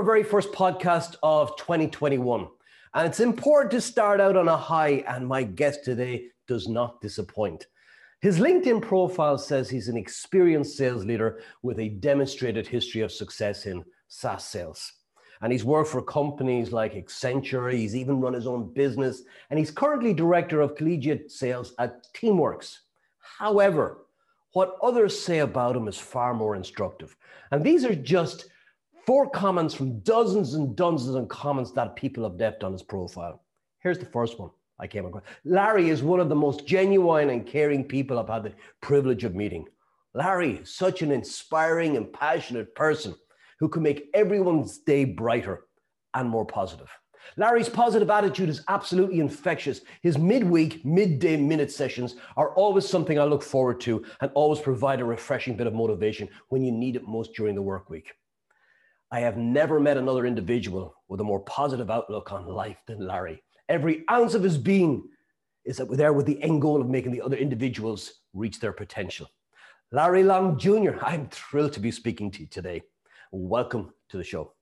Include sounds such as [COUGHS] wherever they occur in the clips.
our very first podcast of 2021. And it's important to start out on a high, and my guest today does not disappoint. His LinkedIn profile says he's an experienced sales leader with a demonstrated history of success in SaaS sales. And he's worked for companies like Accenture, he's even run his own business, and he's currently director of collegiate sales at Teamworks. However, what others say about him is far more instructive. And these are just four comments from dozens and dozens of comments that people have left on his profile. Here's the first one I came across. Larry is one of the most genuine and caring people I've had the privilege of meeting. Larry is such an inspiring and passionate person who can make everyone's day brighter and more positive. Larry's positive attitude is absolutely infectious. His midweek, midday minute sessions are always something I look forward to and always provide a refreshing bit of motivation when you need it most during the work week. I have never met another individual with a more positive outlook on life than Larry. Every ounce of his being is there with the end goal of making the other individuals reach their potential. Larry Long Jr., I'm thrilled to be speaking to you today. Welcome to the show.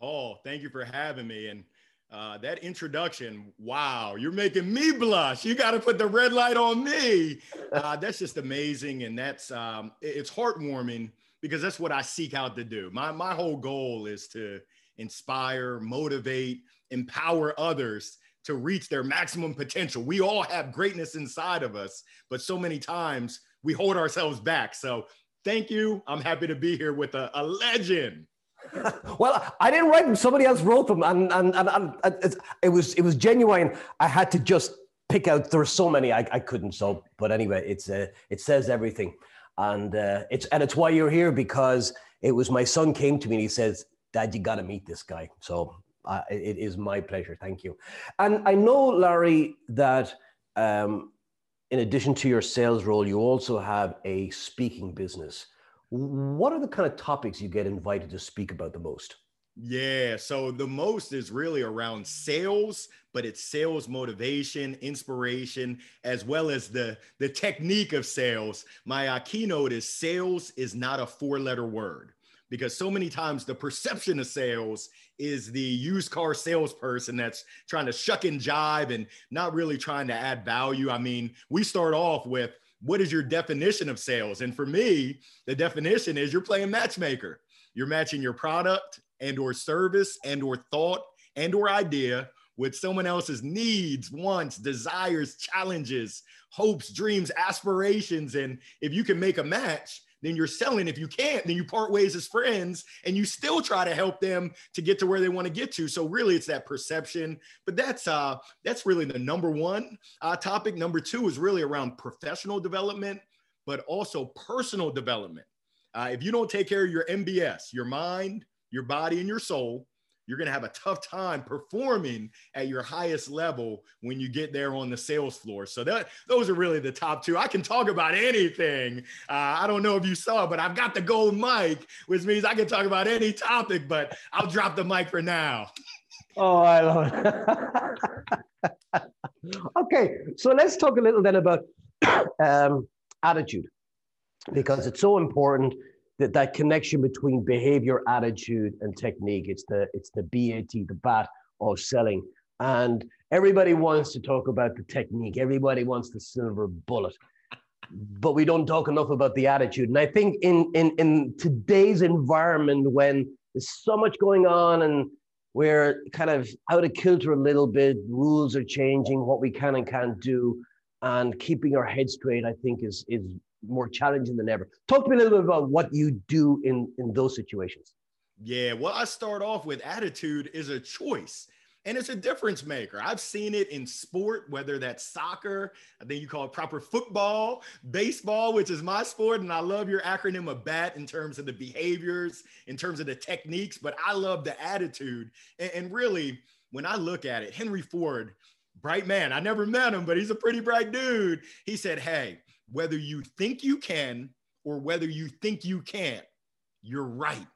Paul, thank you for having me. And uh, that introduction, wow, you're making me blush. You got to put the red light on me. Uh, that's just amazing. And that's, um, it's heartwarming because that's what I seek out to do. My, my whole goal is to inspire, motivate, empower others to reach their maximum potential. We all have greatness inside of us, but so many times we hold ourselves back. So thank you. I'm happy to be here with a, a legend. [LAUGHS] well, I didn't write them. Somebody else wrote them, and and, and, and it was it was genuine. I had to just pick out. There were so many I, I couldn't. So, but anyway, it's uh, it says everything, and uh, it's and it's why you're here because it was my son came to me and he says, "Dad, you got to meet this guy." So uh, it is my pleasure. Thank you. And I know, Larry, that um, in addition to your sales role, you also have a speaking business. What are the kind of topics you get invited to speak about the most? Yeah, so the most is really around sales, but it's sales motivation, inspiration, as well as the the technique of sales. My uh, keynote is sales is not a four-letter word because so many times the perception of sales is the used car salesperson that's trying to shuck and jive and not really trying to add value. I mean, we start off with what is your definition of sales? And for me, the definition is you're playing matchmaker. You're matching your product and or service and or thought and or idea with someone else's needs, wants, desires, challenges, hopes, dreams, aspirations. And if you can make a match, then you're selling. If you can't, then you part ways as friends and you still try to help them to get to where they want to get to. So really it's that perception, but that's uh that's really the number one uh, topic. Number two is really around professional development, but also personal development. Uh, if you don't take care of your MBS, your mind, your body, and your soul, you're going to have a tough time performing at your highest level when you get there on the sales floor. So that those are really the top two. I can talk about anything. Uh, I don't know if you saw, but I've got the gold mic, which means I can talk about any topic. But I'll drop the mic for now. Oh, I love it. [LAUGHS] okay, so let's talk a little then about [COUGHS] um, attitude because it's so important that, that connection between behavior, attitude, and technique. It's the it's the BAT, the BAT of selling. And everybody wants to talk about the technique. Everybody wants the silver bullet. But we don't talk enough about the attitude. And I think in in in today's environment when there's so much going on and we're kind of out of kilter a little bit, rules are changing, what we can and can't do, and keeping our head straight, I think is is more challenging than ever. Talk to me a little bit about what you do in, in those situations. Yeah, well, I start off with attitude is a choice and it's a difference maker. I've seen it in sport, whether that's soccer, I think you call it proper football, baseball, which is my sport. And I love your acronym of BAT in terms of the behaviors, in terms of the techniques, but I love the attitude. And, and really, when I look at it, Henry Ford, bright man, I never met him, but he's a pretty bright dude. He said, Hey, whether you think you can or whether you think you can't, you're right.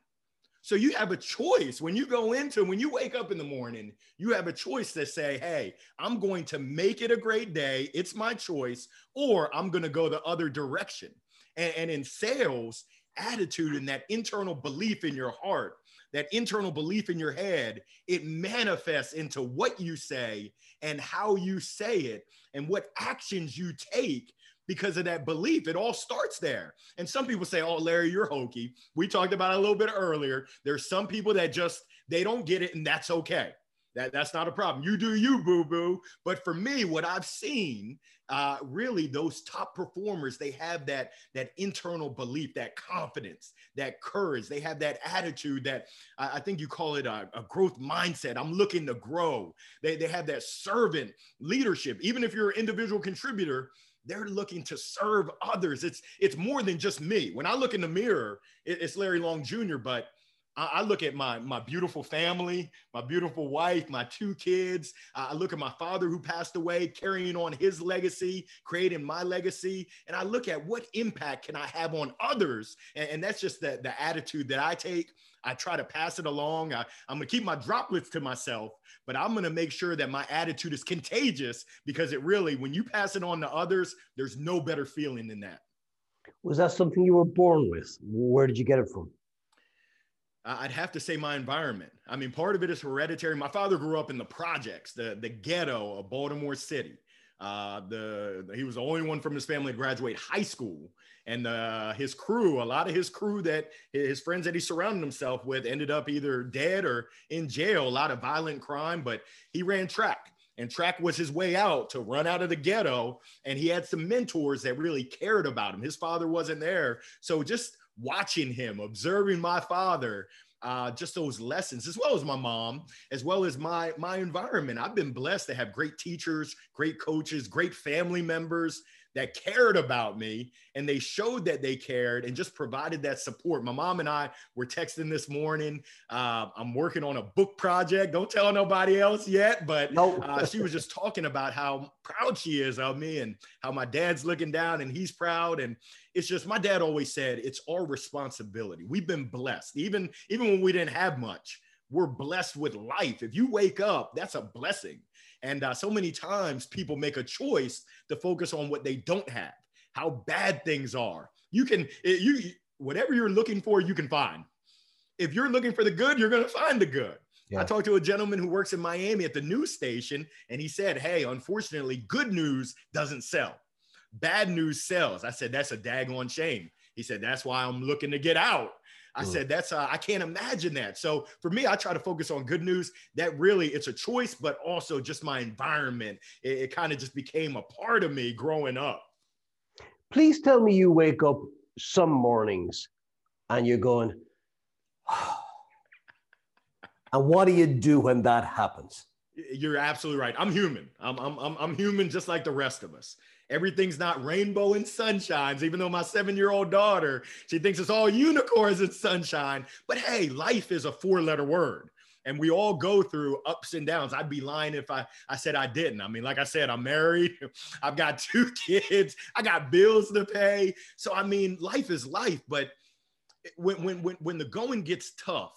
So you have a choice when you go into, when you wake up in the morning, you have a choice to say, hey, I'm going to make it a great day. It's my choice, or I'm going to go the other direction. And, and in sales, attitude and that internal belief in your heart that internal belief in your head, it manifests into what you say and how you say it and what actions you take because of that belief. It all starts there. And some people say, "Oh, Larry, you're hokey." We talked about it a little bit earlier. There's some people that just they don't get it and that's okay. That, that's not a problem. You do you, boo boo. But for me, what I've seen, uh, really, those top performers, they have that that internal belief, that confidence, that courage. They have that attitude that uh, I think you call it a, a, growth mindset. I'm looking to grow. They, they have that servant leadership. Even if you're an individual contributor, they're looking to serve others. It's it's more than just me. When I look in the mirror, it, it's Larry Long Jr., but I, look at my my beautiful family, my beautiful wife, my two kids. I look at my father who passed away, carrying on his legacy, creating my legacy, and I look at what impact can I have on others, and, and that's just the the attitude that I take. I try to pass it along. I, I'm gonna keep my droplets to myself, but I'm gonna make sure that my attitude is contagious because it really, when you pass it on to others, there's no better feeling than that. Was that something you were born with? Where did you get it from? I'd have to say my environment. I mean, part of it is hereditary. My father grew up in the projects, the, the ghetto of Baltimore City. Uh, the he was the only one from his family to graduate high school, and uh, his crew, a lot of his crew that his friends that he surrounded himself with, ended up either dead or in jail. A lot of violent crime, but he ran track, and track was his way out to run out of the ghetto. And he had some mentors that really cared about him. His father wasn't there, so just watching him, observing my father, uh, just those lessons, as well as my mom, as well as my my environment. I've been blessed to have great teachers, great coaches, great family members that cared about me and they showed that they cared and just provided that support. My mom and I were texting this morning. Uh, I'm working on a book project. Don't tell nobody else yet, but nope. uh, she was just talking about how proud she is of me and how my dad's looking down and he's proud. And it's just my dad always said it's our responsibility. We've been blessed, even even when we didn't have much. We're blessed with life. If you wake up, that's a blessing. And uh, so many times people make a choice to focus on what they don't have, how bad things are. You can, you, whatever you're looking for, you can find. If you're looking for the good, you're going to find the good. Yeah. I talked to a gentleman who works in Miami at the news station, and he said, Hey, unfortunately, good news doesn't sell. Bad news sells. I said, That's a daggone shame. He said, That's why I'm looking to get out. I mm. said, that's, uh, I can't imagine that. So for me, I try to focus on good news. That really, it's a choice, but also just my environment. It, it kind of just became a part of me growing up. Please tell me you wake up some mornings and you're going, [SIGHS] and what do you do when that happens? You're absolutely right. I'm human. I'm, I'm, I'm, I'm human just like the rest of us. Everything's not rainbow and sunshines, even though my seven year old daughter, she thinks it's all unicorns and sunshine. But hey, life is a four letter word. And we all go through ups and downs. I'd be lying if I, I said I didn't. I mean, like I said, I'm married. [LAUGHS] I've got two [LAUGHS] kids. I got bills to pay. So, I mean, life is life. But when, when, when, when the going gets tough,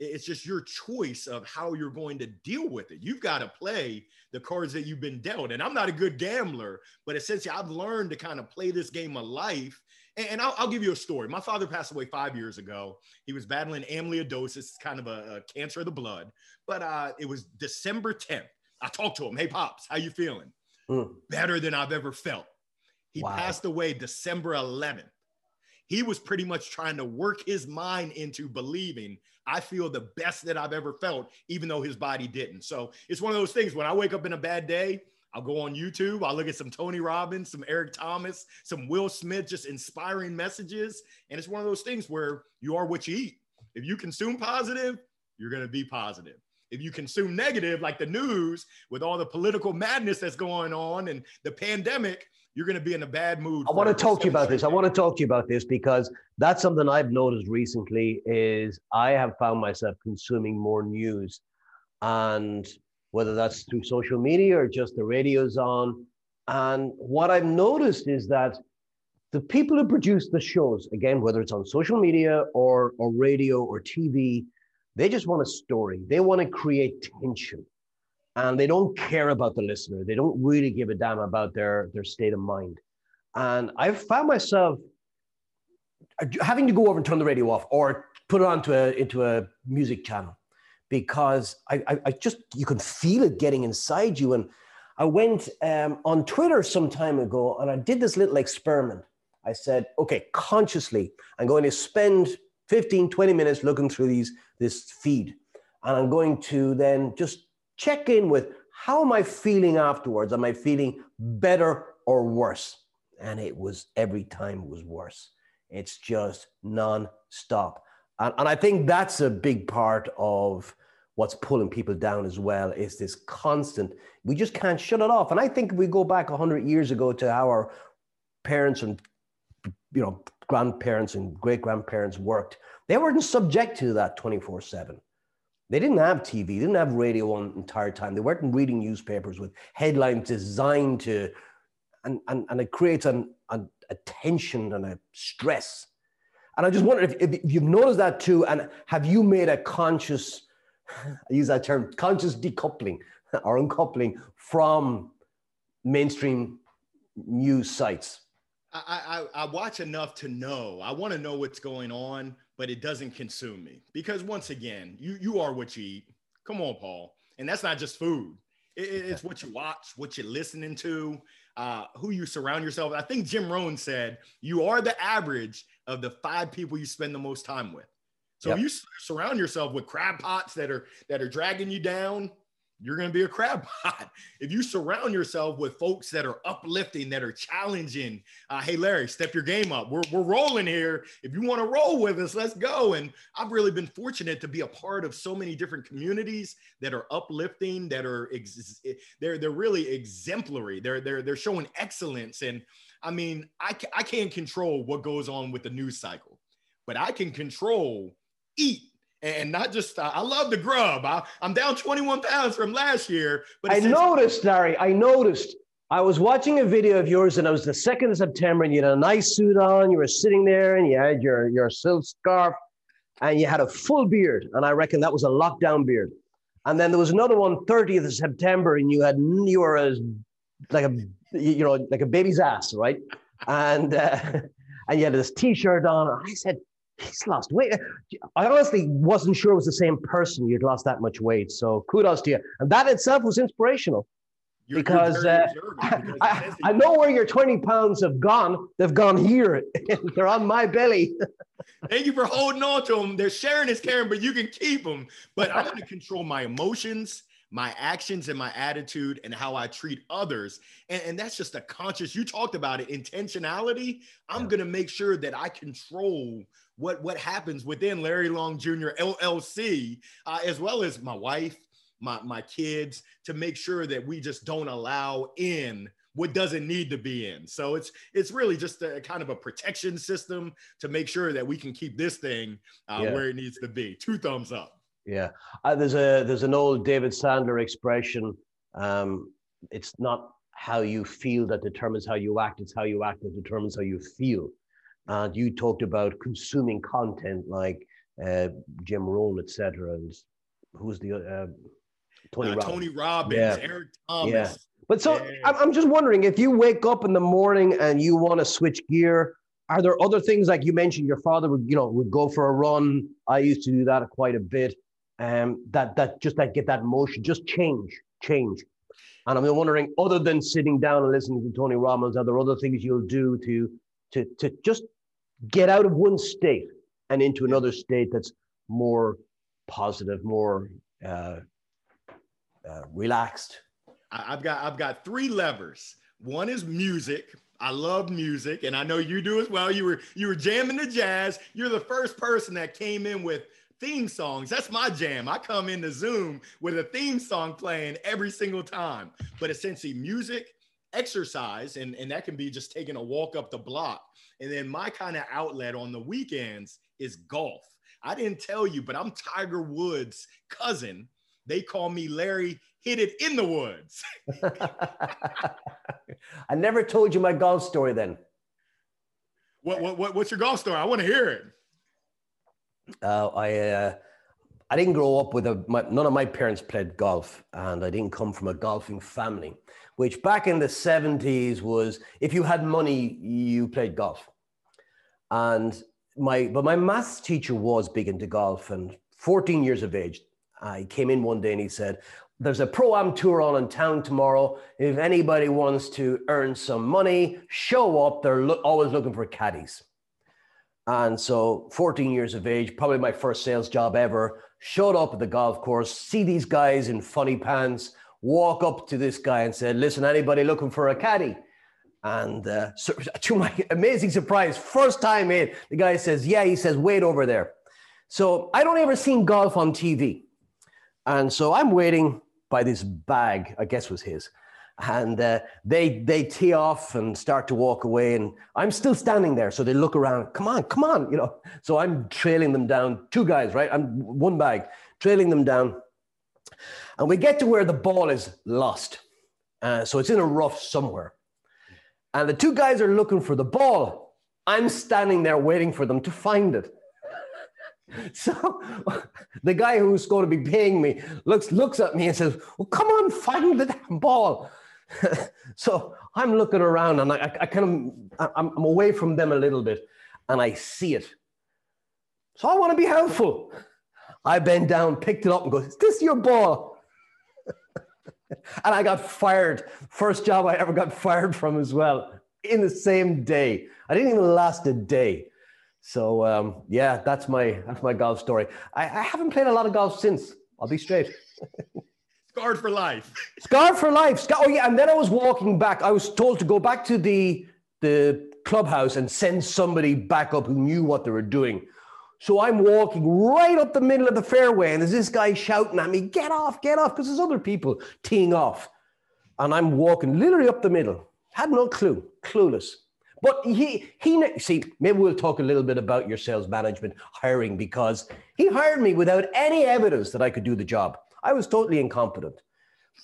it's just your choice of how you're going to deal with it. You've got to play the cards that you've been dealt. And I'm not a good gambler, but essentially I've learned to kind of play this game of life. And, I'll, I'll, give you a story. My father passed away five years ago. He was battling amyloidosis, kind of a, a cancer of the blood. But uh, it was December 10th. I talked to him. Hey, pops, how you feeling? Mm. Better than I've ever felt. He wow. passed away December 11th he was pretty much trying to work his mind into believing I feel the best that I've ever felt, even though his body didn't. So it's one of those things when I wake up in a bad day, I'll go on YouTube, I'll look at some Tony Robbins, some Eric Thomas, some Will Smith, just inspiring messages. And it's one of those things where you are what you eat. If you consume positive, you're going to be positive. If you consume negative, like the news with all the political madness that's going on and the pandemic, you're going to be in a bad mood. I want to talk to you about this. I want to talk to you about this because that's something I've noticed recently is I have found myself consuming more news and whether that's through social media or just the radio's on. And what I've noticed is that the people who produce the shows, again, whether it's on social media or, or radio or TV, they just want a story. They want to create tension and they don't care about the listener. They don't really give a damn about their, their state of mind. And I've found myself having to go over and turn the radio off or put it onto a into a music channel because I, I, I just you can feel it getting inside you. And I went um, on Twitter some time ago and I did this little experiment. I said, okay, consciously, I'm going to spend 15, 20 minutes looking through these this feed. And I'm going to then just check in with how am I feeling afterwards? Am I feeling better or worse? And it was every time was worse. It's just non-stop. And, and I think that's a big part of what's pulling people down as well is this constant, we just can't shut it off. And I think if we go back 100 years ago to how our parents and you know grandparents and great grandparents worked. They weren't subject to that 24 7. They didn't have TV, they didn't have radio on entire time. They weren't reading newspapers with headlines designed to, and, and, and it creates an, an, a tension and a stress. And I just wonder if, if you've noticed that too, and have you made a conscious, I use that term, conscious decoupling [LAUGHS] or uncoupling from mainstream news sites? I, I, I watch enough to know. I want to know what's going on, but it doesn't consume me because once again, you you are what you eat. Come on, Paul, and that's not just food. It, it's what you watch, what you're listening to, uh, who you surround yourself. I think Jim Rohn said you are the average of the five people you spend the most time with. So yep. you surround yourself with crab pots that are that are dragging you down, you're going to be a crab [LAUGHS] pot. If you surround yourself with folks that are uplifting, that are challenging, uh, hey, Larry, step your game up. We're, we're rolling here. If you want to roll with us, let's go. And I've really been fortunate to be a part of so many different communities that are uplifting, that are, ex- they're, they're really exemplary. They're, they're, they're showing excellence. And I mean, I, I can't control what goes on with the news cycle, but I can control eat and not just uh, I love the grub. I, am down 21 pounds from last year. But I noticed, Larry. I noticed. I was watching a video of yours, and it was the second of September, and you had a nice suit on. You were sitting there, and you had your your silk scarf, and you had a full beard, and I reckon that was a lockdown beard. And then there was another one, 30th of September, and you had you were as like a you know like a baby's ass, right? And uh, [LAUGHS] and you had this T-shirt on. And I said, he's lost weight. I honestly wasn't sure it was the same person you'd lost that much weight. So kudos to you. And that itself was inspirational. You're, because, you're uh, because [LAUGHS] I, I, know where your 20 pounds have gone. They've gone here. [LAUGHS] They're on my belly. [LAUGHS] Thank you for holding on to them. They're sharing this, Karen, but you can keep them. But I'm going to control my emotions my actions and my attitude and how I treat others. And, and that's just a conscious, you talked about it, intentionality. I'm yeah. going to make sure that I control what what happens within Larry Long Jr. LLC, uh, as well as my wife, my my kids, to make sure that we just don't allow in what doesn't need to be in. So it's it's really just a kind of a protection system to make sure that we can keep this thing uh, yeah. where it needs to be. Two thumbs up. Yeah, uh, there's a there's an old David Sandler expression. Um, it's not how you feel that determines how you act; it's how you act that determines how you feel and you talked about consuming content like uh, Jim Rohn, etc. And who's the uh, Tony, uh, Robbins. Tony Robbins, yeah. Eric Thomas. Yeah. But so yeah. I'm just wondering if you wake up in the morning and you want to switch gear, are there other things like you mentioned your father would, you know, would go for a run? I used to do that quite a bit. Um, that that just that get that motion, just change, change. And I'm wondering, other than sitting down and listening to Tony Robbins, are there other things you'll do to to to just get out of one state and into another state that's more positive, more uh, uh, relaxed? I've got I've got three levers. One is music. I love music, and I know you do as well. You were you were jamming the jazz. You're the first person that came in with theme songs. That's my jam. I come into Zoom with a theme song playing every single time. But essentially, music exercise, and, and that can be just taking a walk up the block. And then my kind of outlet on the weekends is golf. I didn't tell you, but I'm Tiger Woods' cousin. They call me Larry Hit It in the Woods. [LAUGHS] I never told you my golf story then. What, what, what what's your golf story? I want to hear it. Uh, I uh, I didn't grow up with a my, none of my parents played golf, and I didn't come from a golfing family which back in the 70s was if you had money, you played golf. And my but my maths teacher was big into golf and 14 years of age. I came in one day and he said, There's a pro am tour on in town tomorrow. If anybody wants to earn some money, show up. They're lo- always looking for caddies. And so, 14 years of age, probably my first sales job ever, showed up at the golf course, see these guys in funny pants, walk up to this guy and said, Listen, anybody looking for a caddy? And uh, to my [LAUGHS] amazing surprise, first time in, the guy says, Yeah, he says, wait over there. So I don't ever seen golf on TV. And so I'm waiting by this bag, I guess was his. And uh, they they tee off and start to walk away, and I'm still standing there. So they look around, come on, come on, you know. So I'm trailing them down, two guys, right? I'm one bag, trailing them down, and we get to where the ball is lost. Uh, so it's in a rough somewhere, and the two guys are looking for the ball. I'm standing there waiting for them to find it. [LAUGHS] So [LAUGHS] the guy who's going to be paying me looks looks at me and says, "Well, come on, find the damn ball." [LAUGHS] so I'm looking around and I, I, kind of I'm, I'm away from them a little bit, and I see it. So I want to be helpful. I bend down, picked it up, and go, "Is this your ball?" And I got fired. First job I ever got [LAUGHS] fired from as well in the same day. I didn't even last a day. So um, yeah, that's my that's my golf story. I, I haven't played a lot of golf since. I'll be straight. [LAUGHS] Scarred for life. Scarred for life. Scar- oh yeah, and then I was walking back. I was told to go back to the the clubhouse and send somebody back up who knew what they were doing. So I'm walking right up the middle of the fairway, and there's this guy shouting at me, "Get off, get off!" Because there's other people teeing off, and I'm walking literally up the middle. Had no clue, clueless. But he he see maybe we'll talk a little bit about your sales management hiring because he hired me without any evidence that I could do the job. I was totally incompetent.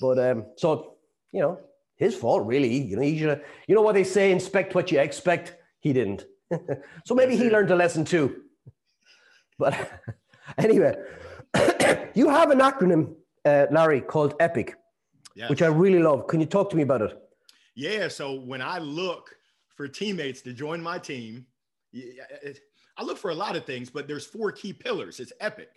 But um, so you know his fault really. You know he should. You know what they say: inspect what you expect. He didn't. [LAUGHS] so maybe he learned a lesson too. But [LAUGHS] anyway, [COUGHS] you have an acronym, uh, Larry, called EPIC, yes. which I really love. Can you talk to me about it? Yeah. So when I look for teammates to join my team. I look for a lot of things, but there's four key pillars. It's epic.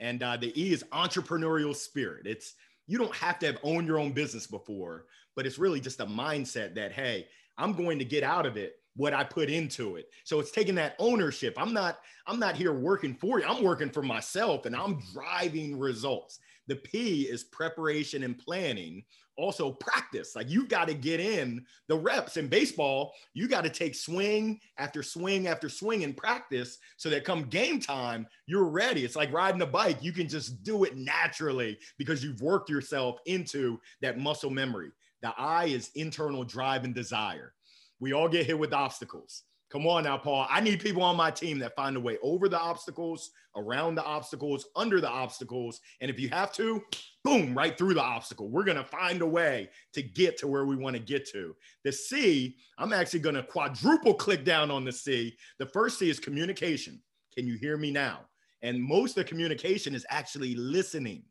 And uh, the E is entrepreneurial spirit. It's you don't have to have owned your own business before, but it's really just a mindset that, hey, I'm going to get out of it what I put into it. So it's taking that ownership. I'm not, I'm not here working for you. I'm working for myself and I'm driving results. The P is preparation and planning also practice. Like you got to get in the reps in baseball. You got to take swing after swing after swing in practice so that come game time, you're ready. It's like riding a bike. You can just do it naturally because you've worked yourself into that muscle memory. The I is internal drive and desire. We all get hit with obstacles. Come on now, Paul. I need people on my team that find a way over the obstacles, around the obstacles, under the obstacles. And if you have to, boom, right through the obstacle. We're going to find a way to get to where we want to get to. The C, I'm actually going to quadruple click down on the C. The first C is communication. Can you hear me now? And most of the communication is actually listening.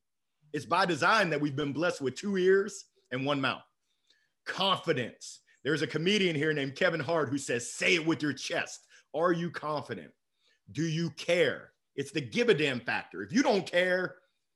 It's by design that we've been blessed with two ears and one mouth. Confidence there's a comedian here named Kevin Hart who says, Say it with your chest. Are you confident? Do you care? It's the give a damn factor. If you don't care,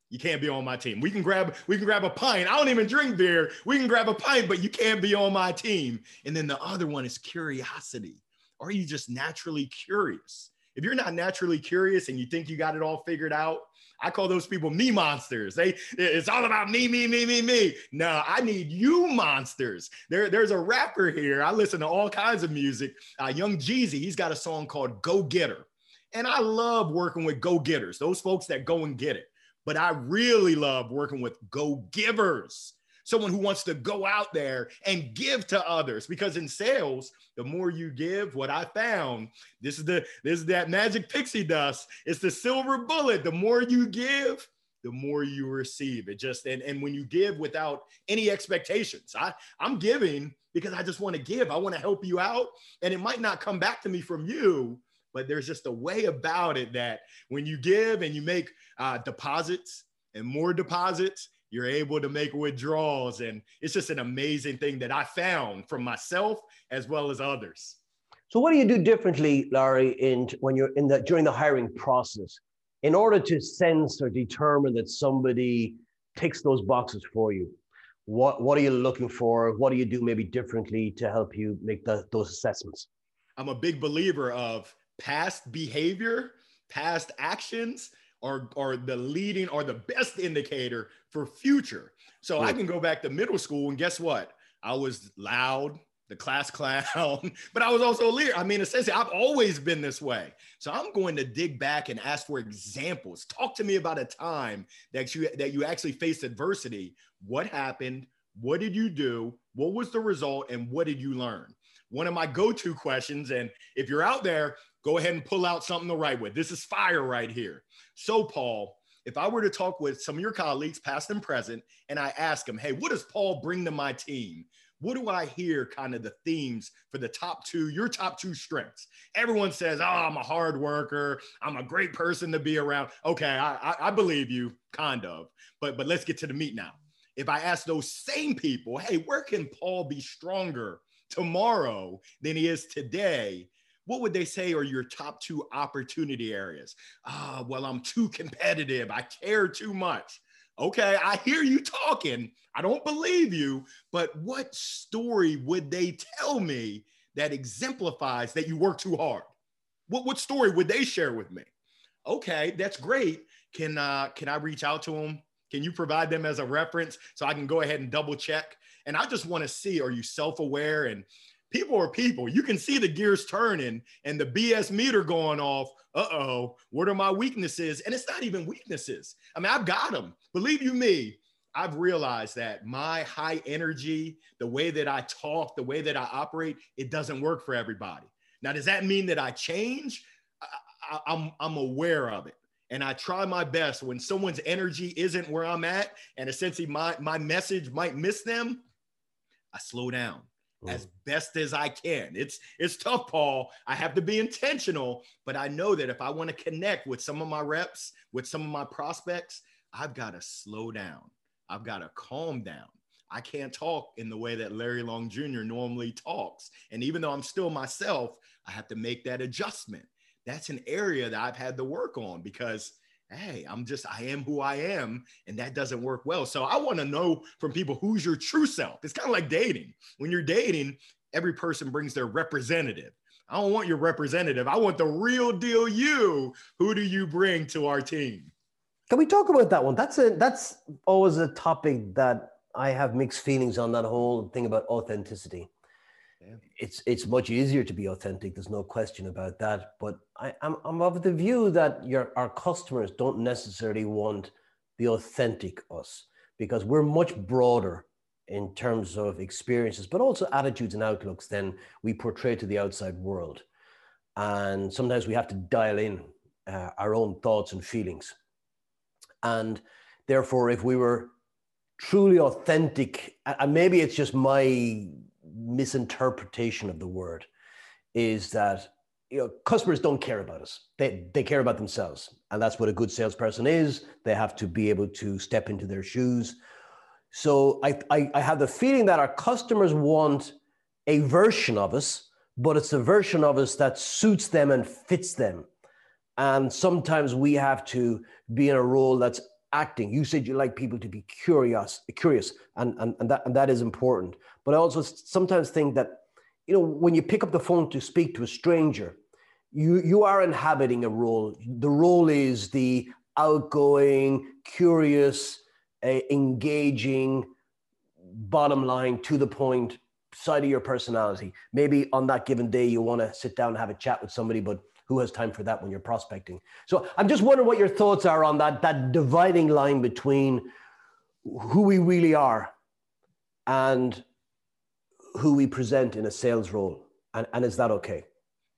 you can't be on my team. We can grab we can grab a pint. I don't even drink beer. We can grab a pint, but you can't be on my team. And then the other one is curiosity. Are you just naturally curious? If you're not naturally curious and you think you got it all figured out, I call those people me monsters. They it's all about me, me, me, me, me. No, I need you monsters. There, there's a rapper here. I listen to all kinds of music. Uh, Young Jeezy, he's got a song called Go Getter. And I love working with go getters, those folks that go and get it. But I really love working with go givers someone who wants to go out there and give to others. Because in sales the more you give what i found this is the this is that magic pixie dust. It's the silver bullet. The more you give the more you receive. It just and, and when you give without any expectations i i'm giving because i just want to give. I want to help you out. And it might not come back to me from you but there's just a way about it that when you give and you make uh, deposits and more deposits you're able to make withdrawals and it's just an amazing thing that i found from myself as well as others So what do you do differently, Larry, in when you're in the during the hiring process, in order to sense or determine that somebody ticks those boxes for you? What what are you looking for? What do you do maybe differently to help you make the, those assessments? I'm a big believer of past behavior, past actions are, are the leading or the best indicator for future. So I can go back to middle school and guess what? I was loud, the class [LAUGHS] clown, but I was also a leader. I mean, essentially, I've always been this way. So I'm going to dig back and ask for examples. Talk to me about a time that you that you actually faced adversity. What happened? What did you do? What was the result? And what did you learn? One of my go-to questions. And if you're out there, go ahead and pull out something to write with. This is fire right here. So, Paul, if I were to talk with some of your colleagues, past and present, and I ask them, hey, what does Paul bring to my team? What do I hear kind of the themes for the top two, your top two strengths? Everyone says, oh, I'm a hard worker. I'm a great person to be around. Okay, I, I, I believe you, kind of. But, but let's get to the meat now. If I ask those same people, hey, where can Paul be stronger tomorrow than he is today? What would they say are your top two opportunity areas? Ah, well, I'm too competitive. I care too much. Okay, I hear you talking. I don't believe you, but what story would they tell me that exemplifies that you work too hard? What, what story would they share with me? Okay, that's great. Can uh, can I reach out to them? Can you provide them as a reference so I can go ahead and double check? And I just want to see are you self aware and people are people. You can see the gears turning and the BS meter going off. Uh oh, what are my weaknesses? And it's not even weaknesses. I mean, I've got them. Believe you me, I've realized that my high energy, the way that I talk, the way that I operate, it doesn't work for everybody. Now, does that mean that I change? I, I, I'm, I'm aware of it. And I try my best when someone's energy isn't where I'm at, and essentially my, my message might miss them, I slow down as mm. best as I can. It's it's tough, Paul. I have to be intentional, but I know that if I want to connect with some of my reps, with some of my prospects, I've got to slow down. I've got to calm down. I can't talk in the way that Larry Long Jr. normally talks. And even though I'm still myself, I have to make that adjustment. That's an area that I've had to work on because hey, I'm just, I am who I am, and that doesn't work well. So I want to know from people who's your true self. It's kind of like dating. When you're dating, every person brings their representative. I don't want your representative. I want the real deal you. Who do you bring to our team? Can we talk about that one? That's a that's always a topic that I have mixed feelings on that whole thing about authenticity it's it's much easier to be authentic. There's no question about that. But I, I'm I'm of the view that your our customers don't necessarily want the authentic us because we're much broader in terms of experiences, but also attitudes and outlooks than we portray to the outside world. And sometimes we have to dial in uh, our own thoughts and feelings. And therefore, if we were truly authentic, and maybe it's just my misinterpretation of the word is that you know customers don't care about us. They they care about themselves. And that's what a good salesperson is. They have to be able to step into their shoes. So I, I, I have the feeling that our customers want a version of us but it's a version of us that suits them and fits them. And sometimes we have to be in a role that's acting. You said you like people to be curious, curious, and, and, and, that, and that is important. But I also sometimes think that, you know, when you pick up the phone to speak to a stranger, you, you are inhabiting a role. The role is the outgoing, curious, uh, engaging, bottom line, to the point side of your personality. Maybe on that given day, you want to sit down and have a chat with somebody, but who has time for that when you're prospecting? So I'm just wondering what your thoughts are on that, that dividing line between who we really are and who we present in a sales role. And, and is that okay?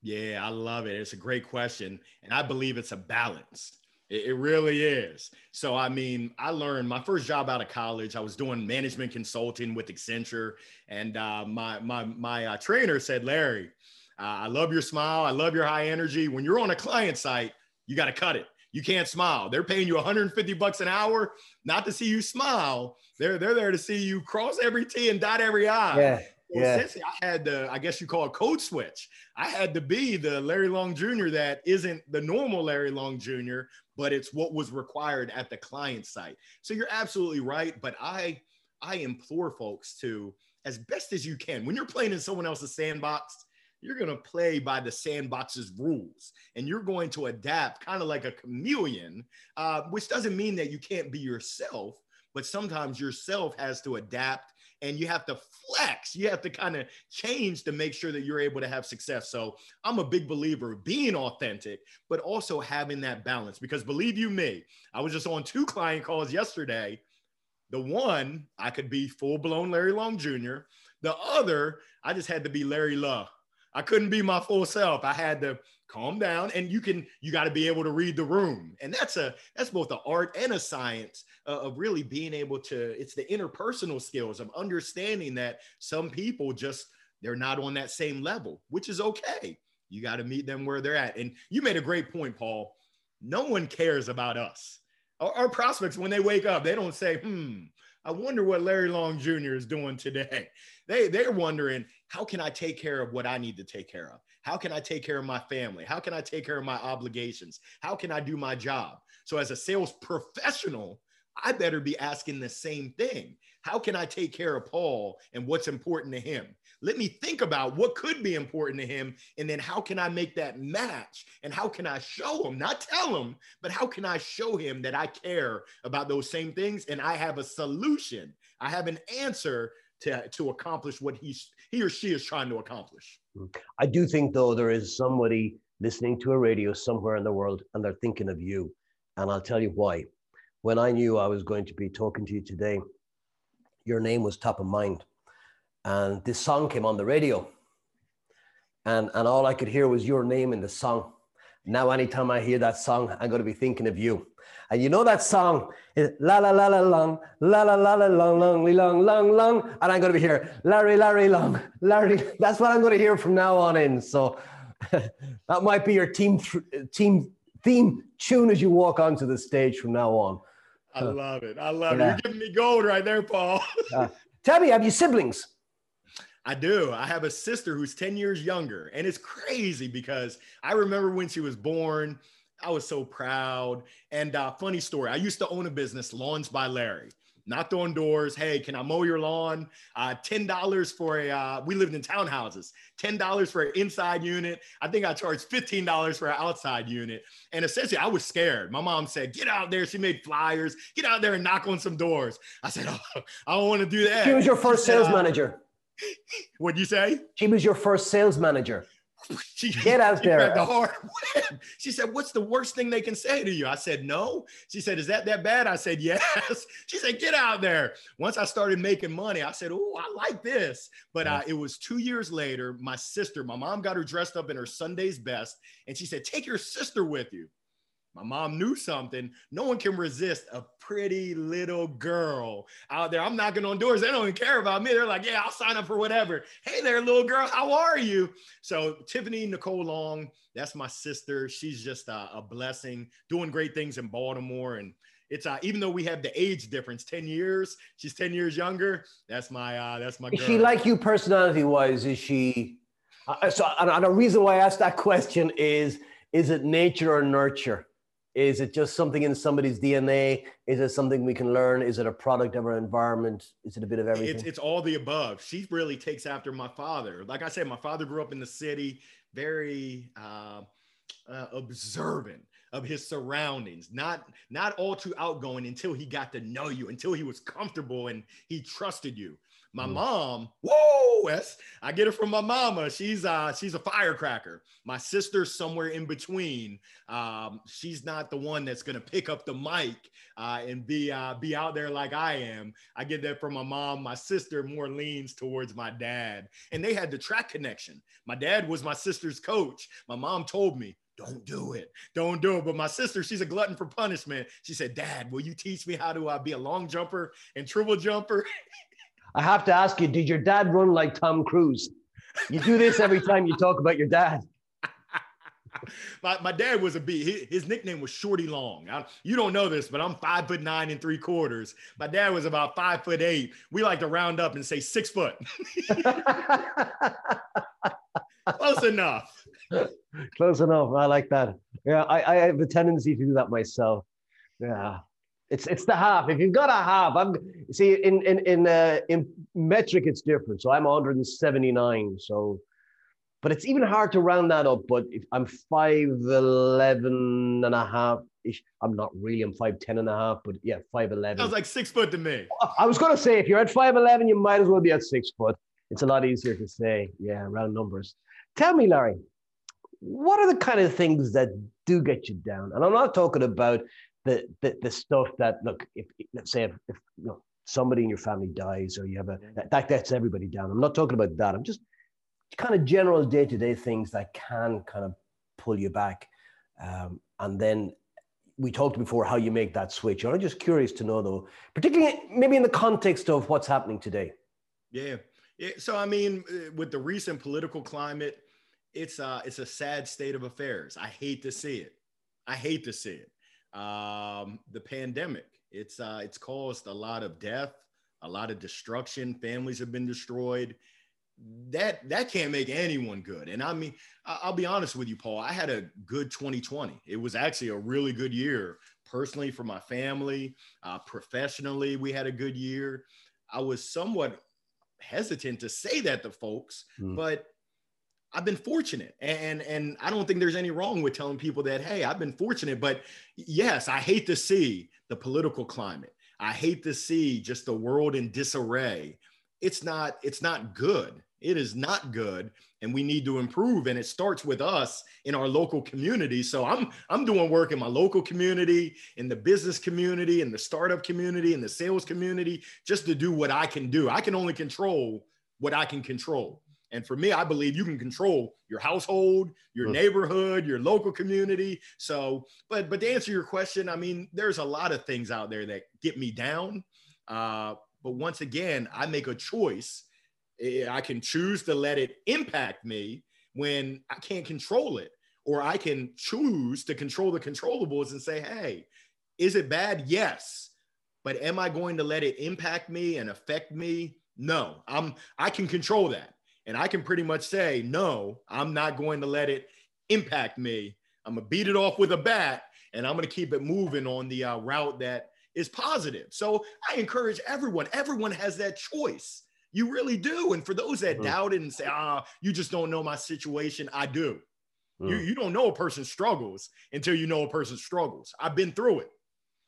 Yeah, I love it. It's a great question. And I believe it's a balance. It, it really is. So, I mean, I learned my first job out of college. I was doing management consulting with Accenture, and uh, my my my uh, trainer said, "Larry, uh, I love your smile. I love your high energy. When you're on a client site, you got to cut it. You can't smile. They're paying you 150 bucks an hour not to see you smile. They're they're there to see you cross every T and dot every I. Yeah. yeah. Since I had the, I guess you call it code switch. I had to be the Larry Long Jr. that isn't the normal Larry Long Jr., but it's what was required at the client site. So you're absolutely right. But I, I implore folks to, as best as you can, when you're playing in someone else's sandbox, you're going to play by the sandbox's rules and you're going to adapt kind of like a chameleon, uh, which doesn't mean that you can't be yourself, but sometimes yourself has to adapt and you have to flex. You have to kind of change to make sure that you're able to have success. So I'm a big believer of being authentic, but also having that balance because believe you me, I was just on two client calls yesterday. The one, I could be full blown Larry Long Jr. The other, I just had to be Larry Love. I couldn't be my full self. I had to calm down and you can you got to be able to read the room and that's a that's both an art and a science uh, of really being able to it's the interpersonal skills of understanding that some people just they're not on that same level which is okay you got to meet them where they're at and you made a great point paul no one cares about us our, our prospects when they wake up they don't say hmm I wonder what Larry Long Jr. is doing today. [LAUGHS] They they're wondering how can I take care of what I need to take care of? How can I take care of my family? How can I take care of my obligations? How can I do my job? So, as a sales professional, I better be asking the same thing. How can I take care of Paul and what's important to him? Let me think about what could be important to him. And then how can I make that match? And how can I show him, not tell him, but how can I show him that I care about those same things and I have a solution? I have an answer to, to accomplish what he's, he or she is trying to accomplish. Hmm. I do think, though, there is somebody listening to a radio somewhere in the world and they're thinking of you. And I'll tell you why. When I knew I was going to be talking to you today, your name was top of mind. And this song came on the radio. And, and all I could hear was your name in the song. Now, anytime I hear that song, I'm going to be thinking of you. And you know that song is la la la la long, la la la la long, long, long, long, long. And I'm going to be here, Larry, Larry, long, Larry. [LAUGHS] That's what I'm going to hear from now on in. So [LAUGHS] that might be your team team theme tune as you walk onto the stage from now on. I love it. I love yeah. it. You're giving me gold right there, Paul. [LAUGHS] uh, tell me, have you siblings? I do. I have a sister who's 10 years younger. And it's crazy because I remember when she was born, I was so proud. And uh, funny story, I used to own a business, Lawns by Larry. Knocked on doors. Hey, can I mow your lawn? Uh, Ten dollars for a. Uh, we lived in townhouses. Ten dollars for an inside unit. I think I charged fifteen dollars for an outside unit. And essentially, I was scared. My mom said, "Get out there." She made flyers. Get out there and knock on some doors. I said, "Oh, I don't want to do that." She was your first sales manager. What'd you say? She was your first sales manager. [LAUGHS] She get out there. The hard [LAUGHS] She said, "What's the worst thing they can say to you?" I said, "No." She said, "Is that that bad?" I said, "Yes." [LAUGHS] She said, "Get out there." Once I started making money, I said, "Oh, I like this." But uh, it was two years later. My sister, my mom, got her dressed up in her Sunday's best, and she said, "Take your sister with you." My mom knew something. No one can resist a pretty little girl out there. I'm knocking on doors. They don't even care about me. They're like, yeah, I'll sign up for whatever. Hey there, little girl. How are you? So Tiffany Nicole Long, that's my sister. She's just a, a blessing, doing great things in Baltimore. And it's uh, even though we have the age difference, 10 years, she's 10 years younger. That's my uh, that's my girl. Is she like you personality wise? Is she uh, so and the reason why I asked that question is is it nature or nurture? Is it just something in somebody's DNA? Is it something we can learn? Is it a product of our environment? Is it a bit of everything? It's, it's all the above. She really takes after my father. Like I said, my father grew up in the city, very uh, uh, observant of his surroundings, not not all too outgoing until he got to know you, until he was comfortable and he trusted you. My mm. mom, whoa, yes, I get it from my mama. She's uh she's a firecracker. My sister's somewhere in between. Um, she's not the one that's gonna pick up the mic uh, and be uh, be out there like I am. I get that from my mom. My sister more leans towards my dad, and they had the track connection. My dad was my sister's coach. My mom told me, don't do it. Don't do it. But my sister, she's a glutton for punishment. She said, Dad, will you teach me how to uh, be a long jumper and triple jumper? [LAUGHS] I have to ask you, did your dad run like Tom Cruise? You do this every time you talk about your dad. [LAUGHS] my, my dad was a B. His, his nickname was Shorty Long. I, you don't know this, but I'm five foot nine and three quarters. My dad was about five foot eight. We like to round up and say six foot. [LAUGHS] Close enough. [LAUGHS] Close enough. I like that. Yeah, I, I have a tendency to do that myself. Yeah. It's it's the half. If you've got a half, I'm see in in in uh, in metric it's different. So I'm 179. So but it's even hard to round that up. But if I'm 5'11 and a half ish, I'm not really, I'm 5'10 and a half, but yeah, 5'11. Sounds like six foot to me. I was going to say, if you're at 5'11, you might as well be at six foot. It's a lot easier to say, yeah, round numbers. Tell me, Larry, what are the kind of things that do get you down? And I'm not talking about the the, the stuff that look, if let's say if, if you know somebody in your family dies or you have a that, that gets everybody down. I'm not talking about that. I'm just kind of general day to day things that can kind of pull you back. Um, and then we talked before how you make that switch. I'm just curious to know though, particularly maybe in the context of what's happening today. Yeah. yeah. So I mean, uh, with the recent political climate, it's a, it's a sad state of affairs. I hate to see it. I hate to see it. Um, the pandemic, it's uh it's caused a lot of death, a lot of destruction. Families have been destroyed that that can't make anyone good. And I mean, I'll be honest with you, Paul. I had a good 2020. It was actually a really good year personally for my family, uh, professionally. We had a good year. I was somewhat hesitant to say that to folks, mm. but I've been fortunate, and and I don't think there's any wrong with telling people that hey, I've been fortunate. But yes, I hate to see the political climate. I hate to see just the world in disarray it's not it's not good it is not good and we need to improve and it starts with us in our local community so i'm i'm doing work in my local community in the business community in the startup community in the sales community just to do what i can do i can only control what i can control and for me i believe you can control your household your neighborhood your local community so but but to answer your question i mean there's a lot of things out there that get me down uh, but once again, I make a choice. I can choose to let it impact me when I can't control it, or I can choose to control the controllables and say, hey, is it bad? Yes. But am I going to let it impact me and affect me? No. I'm I can control that. And I can pretty much say, no, I'm not going to let it impact me. I'm gonna beat it off with a bat and I'm gonna keep it moving on the uh, route that is positive. So I encourage everyone, everyone has that choice. You really do. And for those that mm. doubt it and say, ah, you just don't know my situation, I do. Mm. You, you don't know a person's struggles until you know a person's struggles. I've been through it.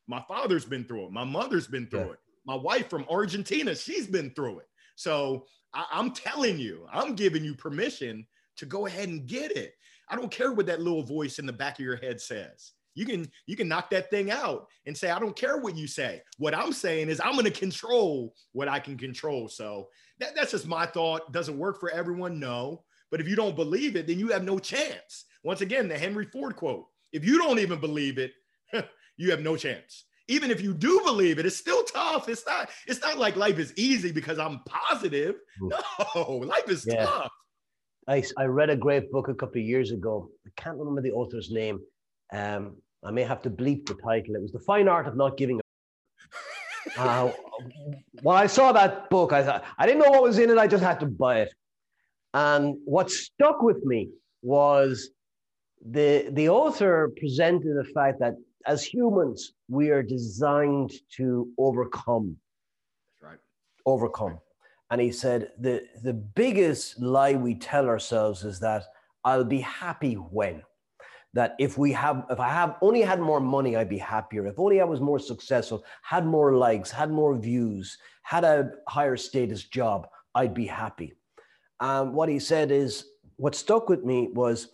My father's been through it. My mother's been through yeah. it. My wife from Argentina, she's been through it. So I, I'm telling you, I'm giving you permission to go ahead and get it. I don't care what that little voice in the back of your head says. You can you can knock that thing out and say i don't care what you say. What i'm saying is i'm going to control what i can control. So that, that's just my thought. Doesn't work for everyone? No. But if you don't believe it then you have no chance. Once again the henry ford quote if you don't even believe it [LAUGHS] you have no chance even if you do believe it it's still tough it's not it's not like life is easy because i'm positive no [LAUGHS] life is yeah. tough I, I read a great book a couple of years ago. I can't remember the author's name. Um, I may have to bleep the title. It was The Fine Art of Not Giving a [LAUGHS] uh, when I saw that book, I thought I didn't know what was in it. I just had to buy it. And what stuck with me was the the author presented the fact that as humans we are designed to overcome. That's right. Overcome. And he said the the biggest lie we tell ourselves is that I'll be happy when that if we have if i have only had more money i'd be happier if only i was more successful had more likes had more views had a higher status job i'd be happy um, what he said is what stuck with me was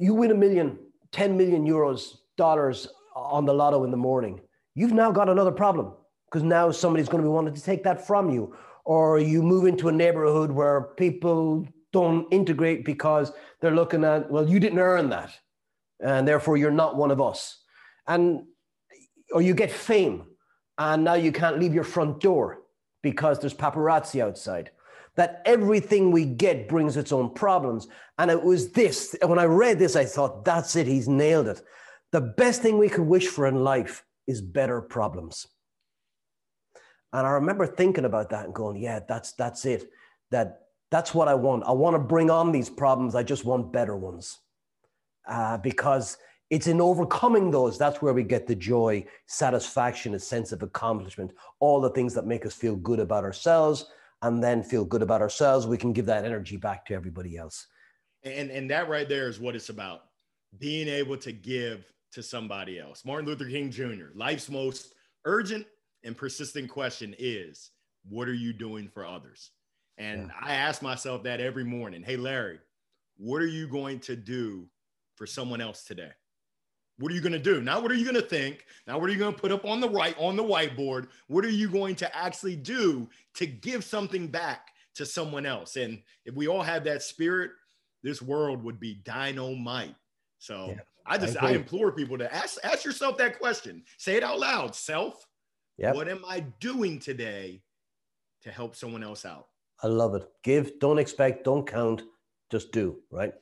you win a million 10 million euros dollars on the lotto in the morning you've now got another problem because now somebody's going to be wanting to take that from you or you move into a neighborhood where people don't integrate because they're looking at, well, you didn't earn that. And therefore you're not one of us. And or you get fame and now you can't leave your front door because there's paparazzi outside. That everything we get brings its own problems. And it was this. When I read this, I thought, that's it. He's nailed it. The best thing we could wish for in life is better problems. And I remember thinking about that and going, yeah, that's that's it. That that's what I want. I want to bring on these problems. I just want better ones. Uh, because it's in overcoming those that's where we get the joy, satisfaction, a sense of accomplishment, all the things that make us feel good about ourselves and then feel good about ourselves. We can give that energy back to everybody else. And and that right there is what it's about. Being able to give to somebody else. Martin Luther King Jr., life's most urgent and persistent question is what are you doing for others? And yeah. I ask myself that every morning. Hey, Larry, what are you going to do for someone else today? What are you going to do? Now, what are you going to think? Now, what are you going to put up on the right on the whiteboard? What are you going to actually do to give something back to someone else? And if we all have that spirit, this world would be dynamite. So yeah, I just I, I implore people to ask ask yourself that question. Say it out loud. Self, yep. what am I doing today to help someone else out? I love it. Give, don't expect, don't count, just do, right?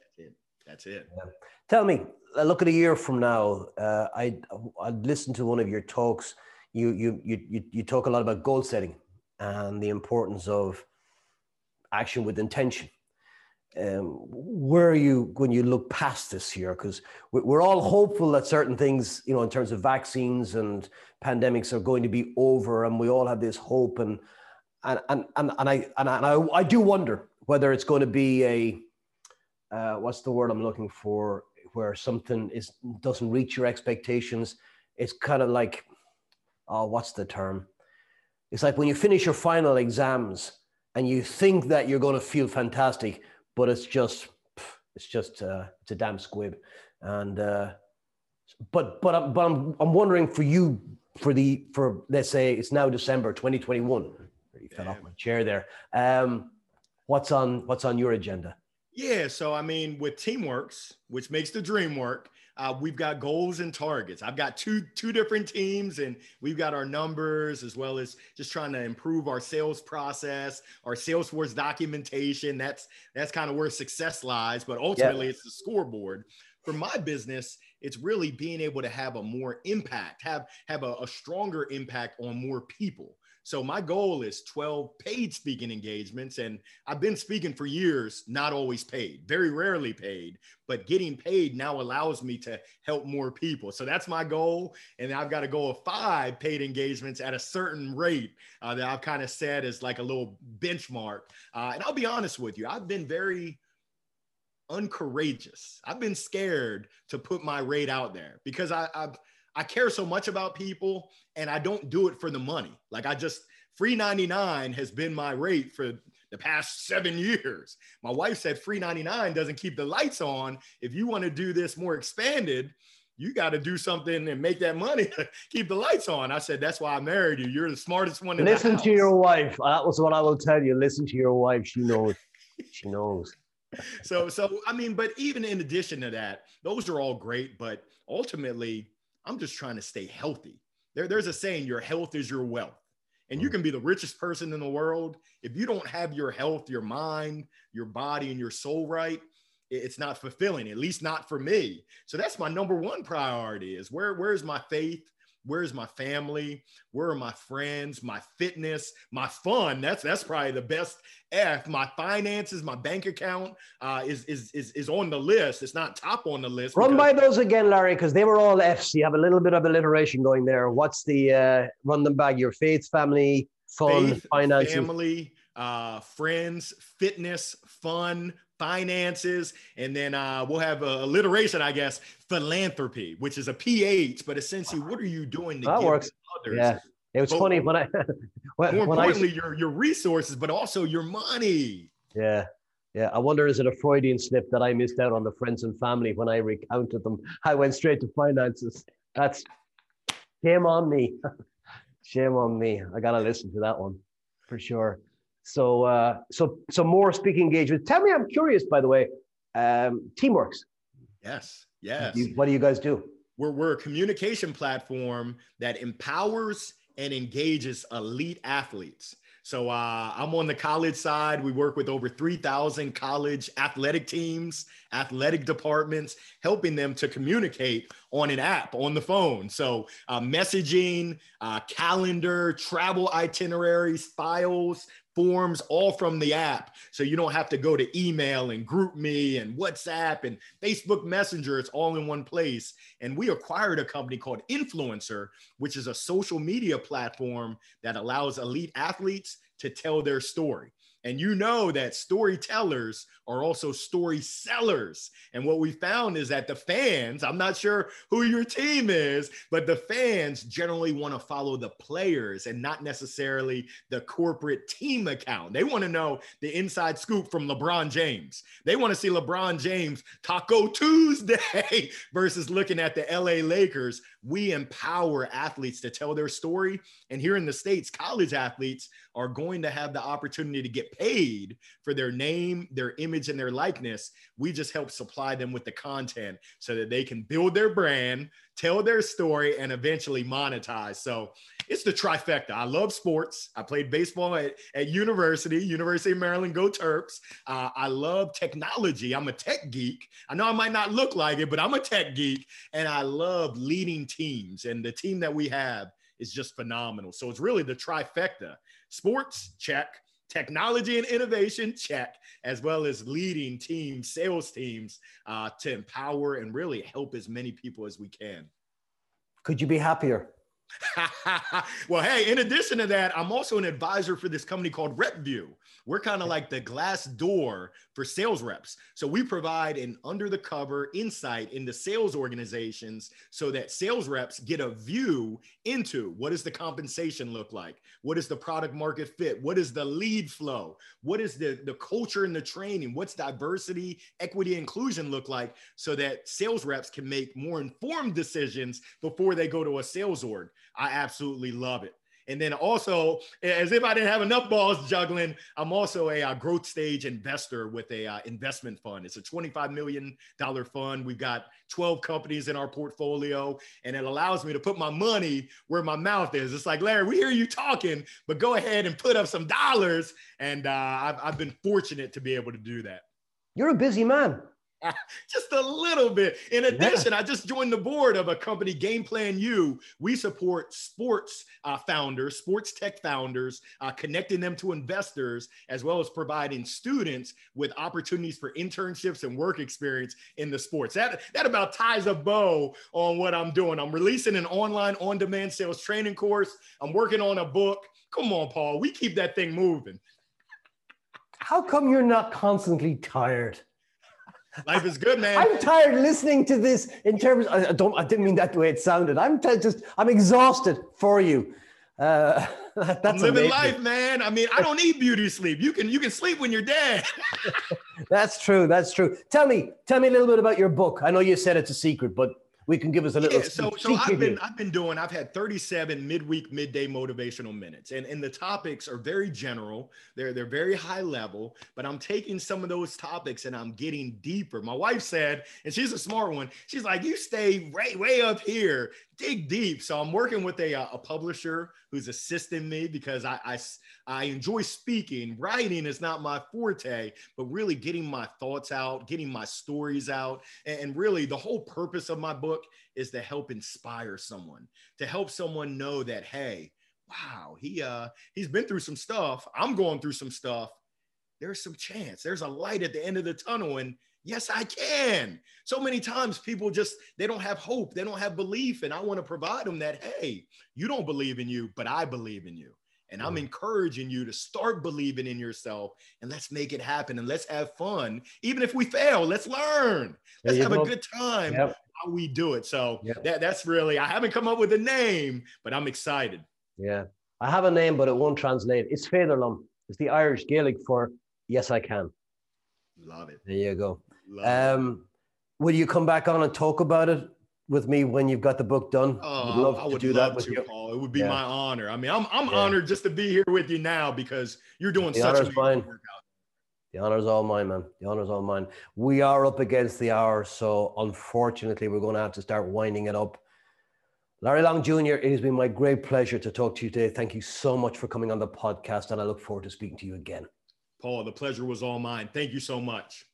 That's it. Yeah. Tell me, look at a year from now. Uh, I I listened to one of your talks. You you you you talk a lot about goal setting and the importance of action with intention. Um, where are you when you look past this year? Because we're all hopeful that certain things, you know, in terms of vaccines and pandemics, are going to be over, and we all have this hope. And and and and, and I and, I, and I, I do wonder whether it's going to be a uh, what's the word I'm looking for? Where something is doesn't reach your expectations. It's kind of like, oh, what's the term? It's like when you finish your final exams and you think that you're going to feel fantastic, but it's just, it's just, uh, it's a damn squib. And, uh, but, but, I'm, but I'm, I'm wondering for you, for the, for let's say it's now December 2021. You fell off my chair there. Um, what's on, what's on your agenda? Yeah, so I mean, with Teamworks, which makes the dream work, uh, we've got goals and targets. I've got two two different teams, and we've got our numbers as well as just trying to improve our sales process, our Salesforce documentation. That's that's kind of where success lies. But ultimately, yeah. it's the scoreboard. For my business, it's really being able to have a more impact, have have a, a stronger impact on more people. So my goal is 12 paid speaking engagements. And I've been speaking for years, not always paid, very rarely paid, but getting paid now allows me to help more people. So that's my goal. And I've got a goal of five paid engagements at a certain rate uh, that I've kind of set as like a little benchmark. Uh, and I'll be honest with you, I've been very uncourageous. I've been scared to put my rate out there because I, I've, I care so much about people and I don't do it for the money. Like I just free 99 has been my rate for the past seven years. My wife said free 99 doesn't keep the lights on. If you want to do this more expanded, you got to do something and make that money [LAUGHS] keep the lights on. I said, that's why I married you. You're the smartest one. In Listen to your wife. That was what I will tell you. Listen to your wife. She knows. [LAUGHS] She knows. so, so I mean, but even in addition to that, those are all great. But ultimately, I'm just trying to stay healthy. There, there's a saying, your health is your wealth. And you mm. can be the richest person in the world. If you don't have your health, your mind, your body, and your soul right, it's not fulfilling, at least not for me. So that's my number one priority is where, where's my faith? Where's my family? Where are my friends? My fitness, my fun. That's that's probably the best F. My finances, my bank account uh, is, is is is on the list. It's not top on the list. Run by those again, Larry, because they were all Fs. You have a little bit of alliteration going there. What's the uh, run them back? Your faith, family, fun, faith, finances, family, uh, friends, fitness, fun, finances, and then uh, we'll have a alliteration, I guess, philanthropy, which is a PH, but essentially, what are you doing to that give works. others? Yeah. It was but, funny when I [LAUGHS] when, more importantly I, your your resources, but also your money. Yeah, yeah. I wonder is it a Freudian slip that I missed out on the friends and family when I recounted them? [LAUGHS] I went straight to finances. That's shame on me. [LAUGHS] shame on me. I gotta listen to that one for sure. So, uh, so, so more speaking engagements. Tell me, I'm curious, by the way, um, Teamworks. Yes, yes. what do you guys do? We're, we're a communication platform that empowers and engages elite athletes. So uh, I'm on the college side. We work with over 3,000 college athletic teams, athletic departments, helping them to communicate on an app on the phone. So uh, messaging, uh, calendar, travel itineraries, files, forms all from the app. So you don't have to go to email and GroupMe and WhatsApp and Facebook Messenger. It's all in one place. And we acquired a company called INFLCR, which is a social media platform that allows elite athletes to tell their story. And you know that storytellers are also story sellers. And what we found is that the fans, I'm not sure who your team is, but the fans generally want to follow the players and not necessarily the corporate team account. They want to know the inside scoop from LeBron James. They want to see LeBron James Taco Tuesday [LAUGHS] versus looking at the LA Lakers. We empower athletes to tell their story. And here in the States, college athletes are going to have the opportunity to get paid for their name, their image, and their likeness. We just help supply them with the content so that they can build their brand, tell their story, and eventually monetize. So it's the trifecta. I love sports. I played baseball at, at university, University of Maryland, go Terps. Uh, I love technology. I'm a tech geek. I know I might not look like it, but I'm a tech geek. And I love leading teams. And the team that we have is just phenomenal. So it's really the trifecta sports, check, technology and innovation, check, as well as leading teams, sales teams uh, to empower and really help as many people as we can. Could you be happier? [LAUGHS] well, hey, in addition to that, I'm also an advisor for this company called RepVue. We're kind of like the Glassdoor for sales reps. So we provide an under the cover insight into sales organizations so that sales reps get a view into what does the compensation look like? What is the product market fit? What is the lead flow? What is the, the culture and the training? What's diversity, equity, inclusion look like so that sales reps can make more informed decisions before they go to a sales org? I absolutely love it. And then also, as if I didn't have enough balls juggling, I'm also a, uh, growth stage investor with a uh, investment fund. It's a 25 million dollar fund. We've got 12 companies in our portfolio, and it allows me to put my money where my mouth is. It's like Larry, we hear you talking, but go ahead and put up some dollars. And uh, I've, I've been fortunate to be able to do that. You're a busy man. [LAUGHS] just a little bit. In addition, yeah. I just joined the board of a company, Game Plan U. We support sports uh, founders, sports tech founders, uh, connecting them to investors, as well as providing students with opportunities for internships and work experience in the sports. That, that about ties a bow on what I'm doing. I'm releasing an online on demand sales training course. I'm working on a book. Come on, Paul, we keep that thing moving. How come you're not constantly tired? Life is good, man. I'm tired listening to this. In terms, I don't. I didn't mean that the way it sounded. I'm t- just. I'm exhausted for you. Uh, [LAUGHS] that's I'm living amazing. life, man. I mean, I don't need beauty sleep. You can you can sleep when you're dead. [LAUGHS] that's true. That's true. Tell me, tell me a little bit about your book. I know you said it's a secret, but we can give us a little. Yeah, so, so I've been I've been doing. I've had 37 midweek, midday motivational minutes, and and the topics are very general. They're they're very high level, but I'm taking some of those topics and I'm getting deeper. My wife said, and she's a smart one. She's like, you stay way way up here, dig deep. So I'm working with a a publisher who's assisting me because I I I enjoy speaking. Writing is not my forte, but really getting my thoughts out, getting my stories out. And, really, the whole purpose of my book is to help inspire someone, to help someone know that, hey, wow, he uh he's been through some stuff. I'm going through some stuff. There's some chance. There's a light at the end of the tunnel. And yes, I can. So many times people just they don't have hope, they don't have belief. And I want to provide them that, hey, you don't believe in you, but I believe in you. And I'm mm-hmm. encouraging you to start believing in yourself and let's make it happen and let's have fun. Even if we fail, let's learn. Let's have go. a good time yep. how we do it. So yep. that, that's really, I haven't come up with a name, but I'm excited. Yeah. I have a name, but it won't translate. It's Féidir liom. It's the Irish Gaelic for yes, I can. Love it. There you go. Um, will you come back on and talk about it with me when you've got the book done? Oh, would love I would do love that with to, you. Paul. It would be yeah. my honor. I mean, I'm I'm yeah. honored just to be here with you now because you're doing the such a mine. work out. The honor's all mine, man. The honor's all mine. We are up against the hour, so unfortunately, we're going to have to start winding it up. Larry Long Jr., it has been my great pleasure to talk to you today. Thank you so much for coming on the podcast, and I look forward to speaking to you again. Paul, the pleasure was all mine. Thank you so much.